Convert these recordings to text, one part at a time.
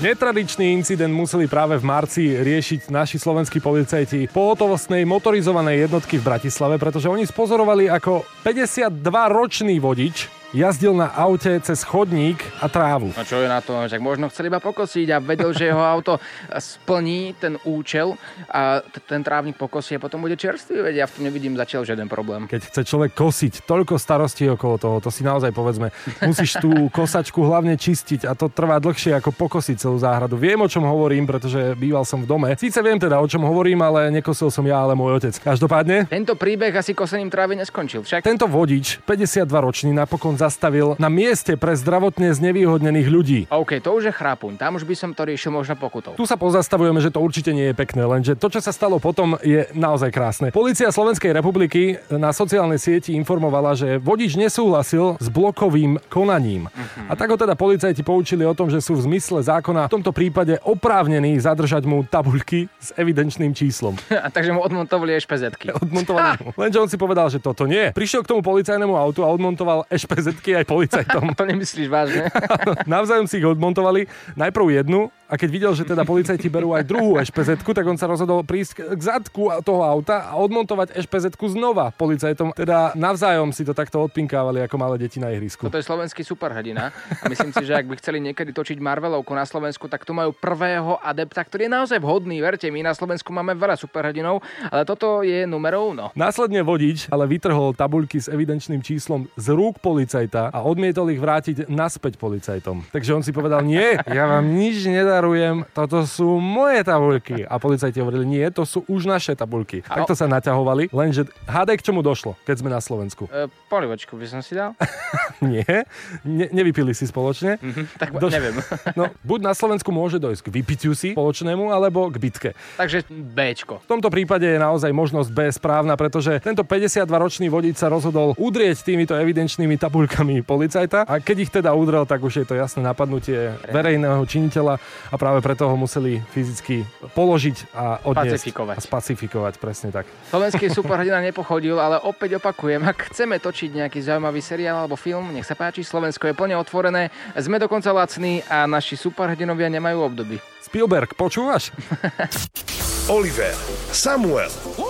Netradičný incident museli práve v marci riešiť naši slovenskí policajti pohotovostnej motorizovanej jednotky v Bratislave, pretože oni spozorovali ako 52-ročný vodič jazdil na aute cez chodník a trávu. No čo je na to? Však možno chcel iba pokosiť a vedel, že jeho auto splní ten účel a t- ten trávnik pokosí a potom bude čerstvý. Veď ja v tom nevidím zatiaľ žiaden problém. Keď chce človek kosiť, toľko starostí okolo toho, to si naozaj povedzme, musíš tú kosačku hlavne čistiť a to trvá dlhšie ako pokosiť celú záhradu. Viem, o čom hovorím, pretože býval som v dome. Síce viem teda, o čom hovorím, ale nekosil som ja, ale môj otec. Každopádne, Tento príbeh asi kosením trávy neskončil. Však tento vodič, 52-ročný, napokon zastavil na mieste pre zdravotne znevýhodnených ľudí. OK, to už je chrápuň. Tam už by som to riešil možno pokutou. Tu sa pozastavujeme, že to určite nie je pekné, lenže to, čo sa stalo potom, je naozaj krásne. Polícia Slovenskej republiky na sociálnej sieti informovala, že vodič nesúhlasil s blokovým konaním. A tak ho teda policajti poučili o tom, že sú v zmysle zákona v tomto prípade oprávnení zadržať mu tabuľky s evidenčným číslom. A takže mu odmontovali ešpezetky. Odmontované. mu. Lenže on si povedal, že toto nie. Prišiel k tomu policajnému autu a odmontoval ešpezetky aj policajtom. To nemyslíš vážne? Navzájom si ich odmontovali. Najprv jednu a keď videl, že teda policajti berú aj druhú ešpezetku, tak on sa rozhodol prísť k zadku toho auta a odmontovať ešpezetku znova policajtom. Teda navzájom si to takto odpinkávali ako malé deti na ihrisku. Toto je slovenský superhrdina a myslím si, že ak by chceli niekedy točiť Marvelovku na Slovensku, tak tu majú prvého adepta, ktorý je naozaj vhodný. Verte mi, na Slovensku máme veľa superhrdinov, ale toto je numerov no. Následne vodič ale vytrhol tabuľky s evidenčným číslom z rúk policajta a odmietol ich vrátiť naspäť policajtom. Takže on si povedal, nie, ja vám nič nedarujem, toto sú moje tabuľky. A policajti hovorili, nie, to sú už naše tabuľky. A- Takto sa naťahovali, lenže hádaj k čomu došlo, keď sme na Slovensku. E, polivočku by som si dal? Nie, ne, nevypili si spoločne. tak Doš- neviem. No, buď na Slovensku môže dojsť k vypitiu si spoločnému, alebo k bitke. Takže Bčko. V tomto prípade je naozaj možnosť B správna, pretože tento 52-ročný vodič sa rozhodol udrieť týmito evidenčnými tabuľkami policajta a keď ich teda udrel, tak už je to jasné napadnutie verejného činiteľa a práve preto ho museli fyzicky položiť a odniesť. Pacifikovať. A spacifikovať, presne tak. Slovenský superhrdina nepochodil, ale opäť opakujem, ak chceme točiť nejaký zaujímavý seriál alebo film, nech sa páči, Slovensko je plne otvorené, sme dokonca lacní a naši superhrdinovia nemajú obdoby. Spielberg, počúvaš? Oliver, Samuel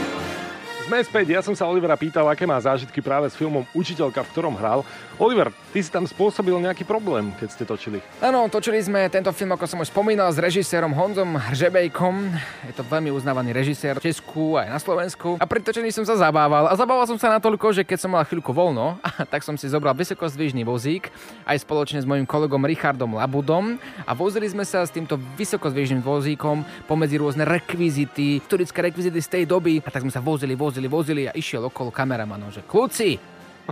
Sme späť, ja som sa Olivera pýtal, aké má zážitky práve s filmom Učiteľka, v ktorom hral. Oliver, ty si tam spôsobil nejaký problém, keď ste točili. Áno, točili sme tento film, ako som už spomínal, s režisérom Honzom Hržebejkom. Je to veľmi uznávaný režisér v Česku aj na Slovensku. A pri točení som sa zabával. A zabával som sa natoľko, že keď som mal chvíľku voľno, tak som si zobral vysokozdvižný vozík aj spoločne s mojim kolegom Richardom Labudom a vozili sme sa s týmto vysokozdvižným vozíkom pomedzi rôzne rekvizity, historické rekvizity z tej doby. A tak sme sa vozili, vozili, vozili a išiel okolo kameramanov, že kľúci,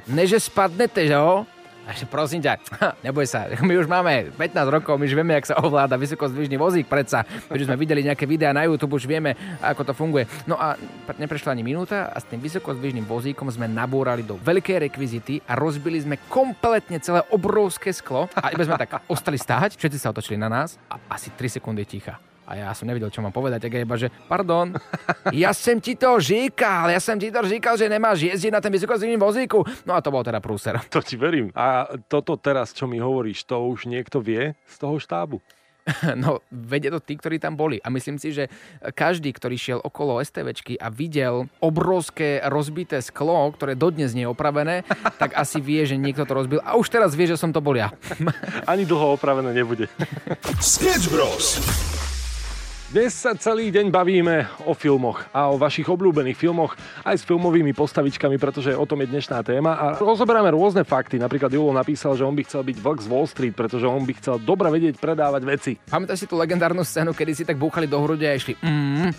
neže spadnete, že jo? A ešte prosím ťa, neboj sa, my už máme 15 rokov, my už vieme, jak sa ovláda vysokozdvižný vozík, predsa, veď sme videli nejaké videá na YouTube, už vieme, ako to funguje. No a pre- neprešla ani minúta a s tým vysokozdvižným vozíkom sme nabúrali do veľkej rekvizity a rozbili sme kompletne celé obrovské sklo a iba sme tak ostali stáť, všetci sa otočili na nás a asi 3 sekundy ticha. A ja som nevedel, čo mám povedať, tak ja iba, že pardon, ja som ti to říkal, ja som ti to říkal, že nemáš jezdiť na ten vysokozdvižný vozíku. No a to bol teda prúser. To ti verím. A toto teraz, čo mi hovoríš, to už niekto vie z toho štábu? No, vedia to tí, ktorí tam boli. A myslím si, že každý, ktorý šiel okolo STVčky a videl obrovské rozbité sklo, ktoré dodnes nie je opravené, tak asi vie, že niekto to rozbil. A už teraz vie, že som to bol ja. Ani dlho opravené nebude. Sketch Bros. Dnes sa celý deň bavíme o filmoch a o vašich obľúbených filmoch aj s filmovými postavičkami, pretože o tom je dnešná téma a rozoberáme rôzne fakty. Napríklad Julo napísal, že on by chcel byť vlk z Wall Street, pretože on by chcel dobre vedieť predávať veci. Pamätáš si tú legendárnu scénu, kedy si tak búchali do hrude a išli mm,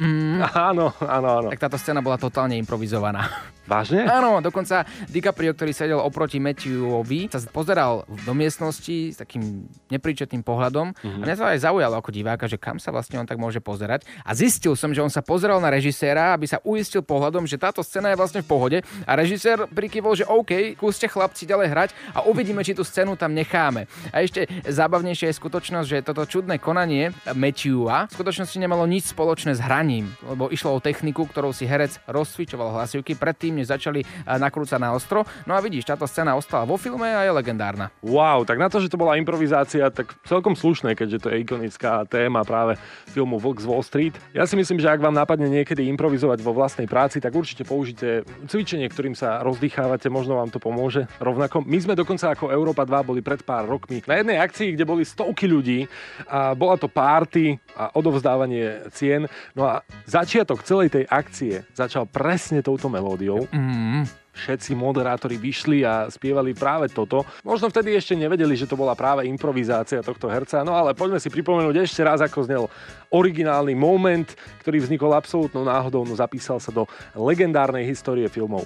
Mm. Áno, áno, áno. Tak táto scéna bola totálne improvizovaná. Vážne? Áno, dokonca DiCaprio, ktorý sedel oproti Matthewovi, sa pozeral do miestnosti s takým nepríčetným pohľadom mm-hmm. a mňa sa aj zaujalo ako diváka, že kam sa vlastne on tak môže pozerať. A zistil som, že on sa pozeral na režiséra, aby sa uistil pohľadom, že táto scéna je vlastne v pohode a režisér prikyvol, že OK, skúste chlapci ďalej hrať a uvidíme, či tú scénu tam necháme. A ešte zábavnejšia je skutočnosť, že toto čudné konanie Matthewa v skutočnosti nemalo nič spoločné s hraním, lebo išlo o techniku, ktorou si herec rozcvičoval hlasivky predtým, než začali eh, nakrúcať na ostro. No a vidíš, táto scéna ostala vo filme a je legendárna. Wow, tak na to, že to bola improvizácia, tak celkom slušné, keďže to je ikonická téma práve filmu Vlk Wall Street. Ja si myslím, že ak vám napadne niekedy improvizovať vo vlastnej práci, tak určite použite cvičenie, ktorým sa rozdýchávate, možno vám to pomôže. Rovnako, my sme dokonca ako Európa 2 boli pred pár rokmi na jednej akcii, kde boli stovky ľudí a bola to párty a odovzdávanie cien. No a začiatok celej tej akcie začal presne touto melódiou. Mm. Všetci moderátori vyšli a spievali práve toto. Možno vtedy ešte nevedeli, že to bola práve improvizácia tohto herca, no ale poďme si pripomenúť ešte raz, ako znel originálny moment, ktorý vznikol absolútnou náhodou, no zapísal sa do legendárnej histórie filmov.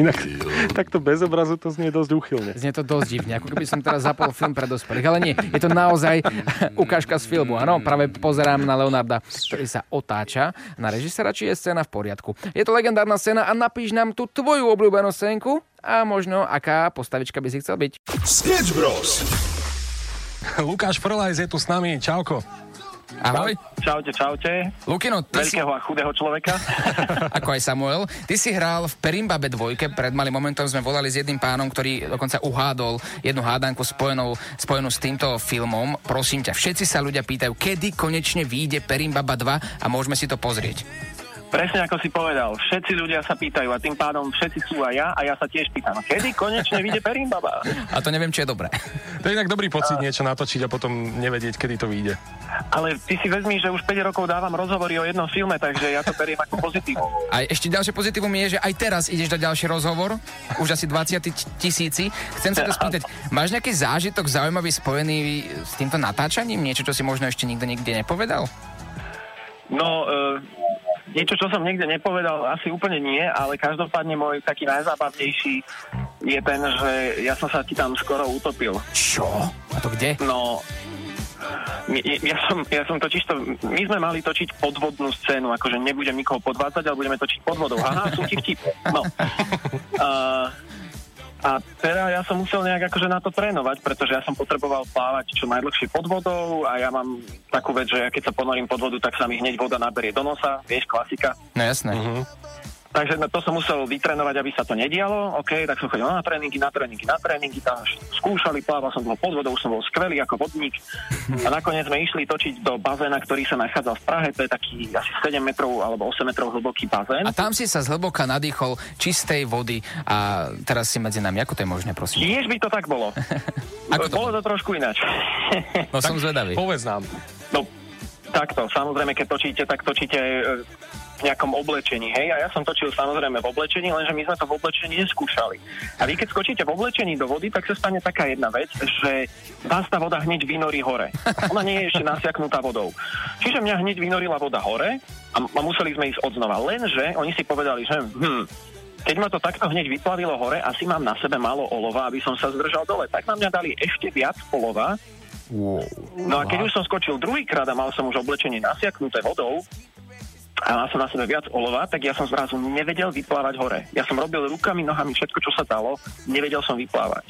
Inak takto bez obrazu to znie dosť úchylne. Znie to dosť divne, ako keby som teraz zapol film pre dospelých. Ale nie, je to naozaj ukážka z filmu. Áno, práve pozerám na Leonarda, ktorý sa otáča na režisera, či je scéna v poriadku. Je to legendárna scéna a napíš nám tú tvoju obľúbenú scénku a možno aká postavička by si chcel byť. Sketch Bros. Lukáš Frlajs je tu s nami. Čauko. Ahoj. Čaute, čaute. Lukino, ty Veľkého si... a chudého človeka. Ako aj Samuel. Ty si hral v Perimbabe dvojke. Pred malým momentom sme volali s jedným pánom, ktorý dokonca uhádol jednu hádanku spojenú, spojenú s týmto filmom. Prosím ťa, všetci sa ľudia pýtajú, kedy konečne vyjde Perimbaba 2 a môžeme si to pozrieť. Presne ako si povedal, všetci ľudia sa pýtajú a tým pádom všetci sú aj ja a ja sa tiež pýtam, kedy konečne vyjde Perimbaba? A to neviem, či je dobré. To je inak dobrý pocit a... niečo natočiť a potom nevedieť, kedy to vyjde. Ale ty si vezmi, že už 5 rokov dávam rozhovory o jednom filme, takže ja to beriem ako pozitívu. A ešte ďalšie pozitívum je, že aj teraz ideš dať ďalší rozhovor, už asi 20 tisíci. Chcem sa to spýtať, máš nejaký zážitok zaujímavý spojený s týmto natáčaním? Niečo, čo si možno ešte nikto nikde nepovedal? No, uh, niečo, čo som niekde nepovedal, asi úplne nie, ale každopádne môj taký najzábavnejší je ten, že ja som sa ti tam skoro utopil. Čo? A to kde? No, ja som, ja som totiž to, my sme mali točiť podvodnú scénu, akože nebudem nikoho podvádzať, ale budeme točiť podvodou. Aha, sú ti vtip. No. Uh, a teda ja som musel nejak akože na to trénovať, pretože ja som potreboval plávať čo najdlhšie pod vodou a ja mám takú vec, že ja keď sa ponorím pod vodu, tak sa mi hneď voda naberie do nosa, vieš, klasika. No jasné. Uh-huh. Takže to som musel vytrénovať, aby sa to nedialo. OK, tak som chodil na tréningy, na tréningy, na tréningy, tam skúšali, plával som bol pod vodou, som bol skvelý ako vodník. A nakoniec sme išli točiť do bazéna, ktorý sa nachádzal v Prahe, to je taký asi 7 metrov alebo 8 metrov hlboký bazén. A tam si sa zhlboka nadýchol čistej vody a teraz si medzi nami, ako to je možné, prosím? Tiež by to tak bolo. ako to bolo to trošku ináč. no som zvedavý. Povedz nám. No, takto, samozrejme, keď točíte, tak točíte v nejakom oblečení, hej? A ja som točil samozrejme v oblečení, lenže my sme to v oblečení neskúšali. A vy keď skočíte v oblečení do vody, tak sa stane taká jedna vec, že vás tá voda hneď vynorí hore. Ona nie je ešte nasiaknutá vodou. Čiže mňa hneď vynorila voda hore a, a museli sme ísť odznova. Lenže oni si povedali, že hm, keď ma to takto hneď vyplavilo hore, asi mám na sebe málo olova, aby som sa zdržal dole. Tak na mňa dali ešte viac olova. Wow. No a keď už som skočil druhýkrát a mal som už oblečenie nasiaknuté vodou, a mal som na sebe viac olova, tak ja som zrazu nevedel vyplávať hore. Ja som robil rukami, nohami všetko, čo sa dalo, nevedel som vyplávať.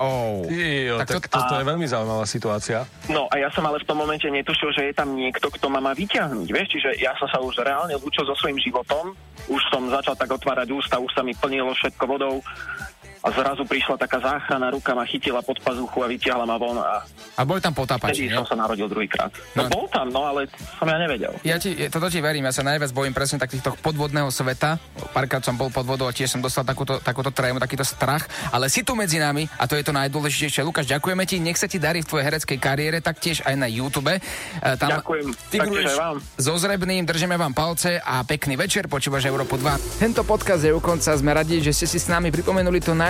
Oh. Jo, tak, tak to, to, to je veľmi zaujímavá situácia. No a ja som ale v tom momente netušil, že je tam niekto, kto ma má vyťahnuť, vieš, čiže ja som sa už reálne lúčil so svojím životom, už som začal tak otvárať ústa, už sa mi plnilo všetko vodou a zrazu prišla taká záchrana, ruka ma chytila pod pazuchu a vytiahla ma von a... A bol tam potápač, som sa narodil druhýkrát. No, no, bol tam, no ale som ja nevedel. Ja ti, toto ti verím, ja sa najviac bojím presne takýchto podvodného sveta. Párkrát som bol pod vodou a tiež som dostal takúto, takúto trému, takýto strach, ale si tu medzi nami a to je to najdôležitejšie. Lukáš, ďakujeme ti, nech sa ti darí v tvojej hereckej kariére, taktiež aj na YouTube. E, tam Ďakujem, taktiež vám. So zrebným, držíme vám palce a pekný večer, počúvaš Európu 2. Tento podcast je u konca, sme radi, že ste si s nami pripomenuli to naj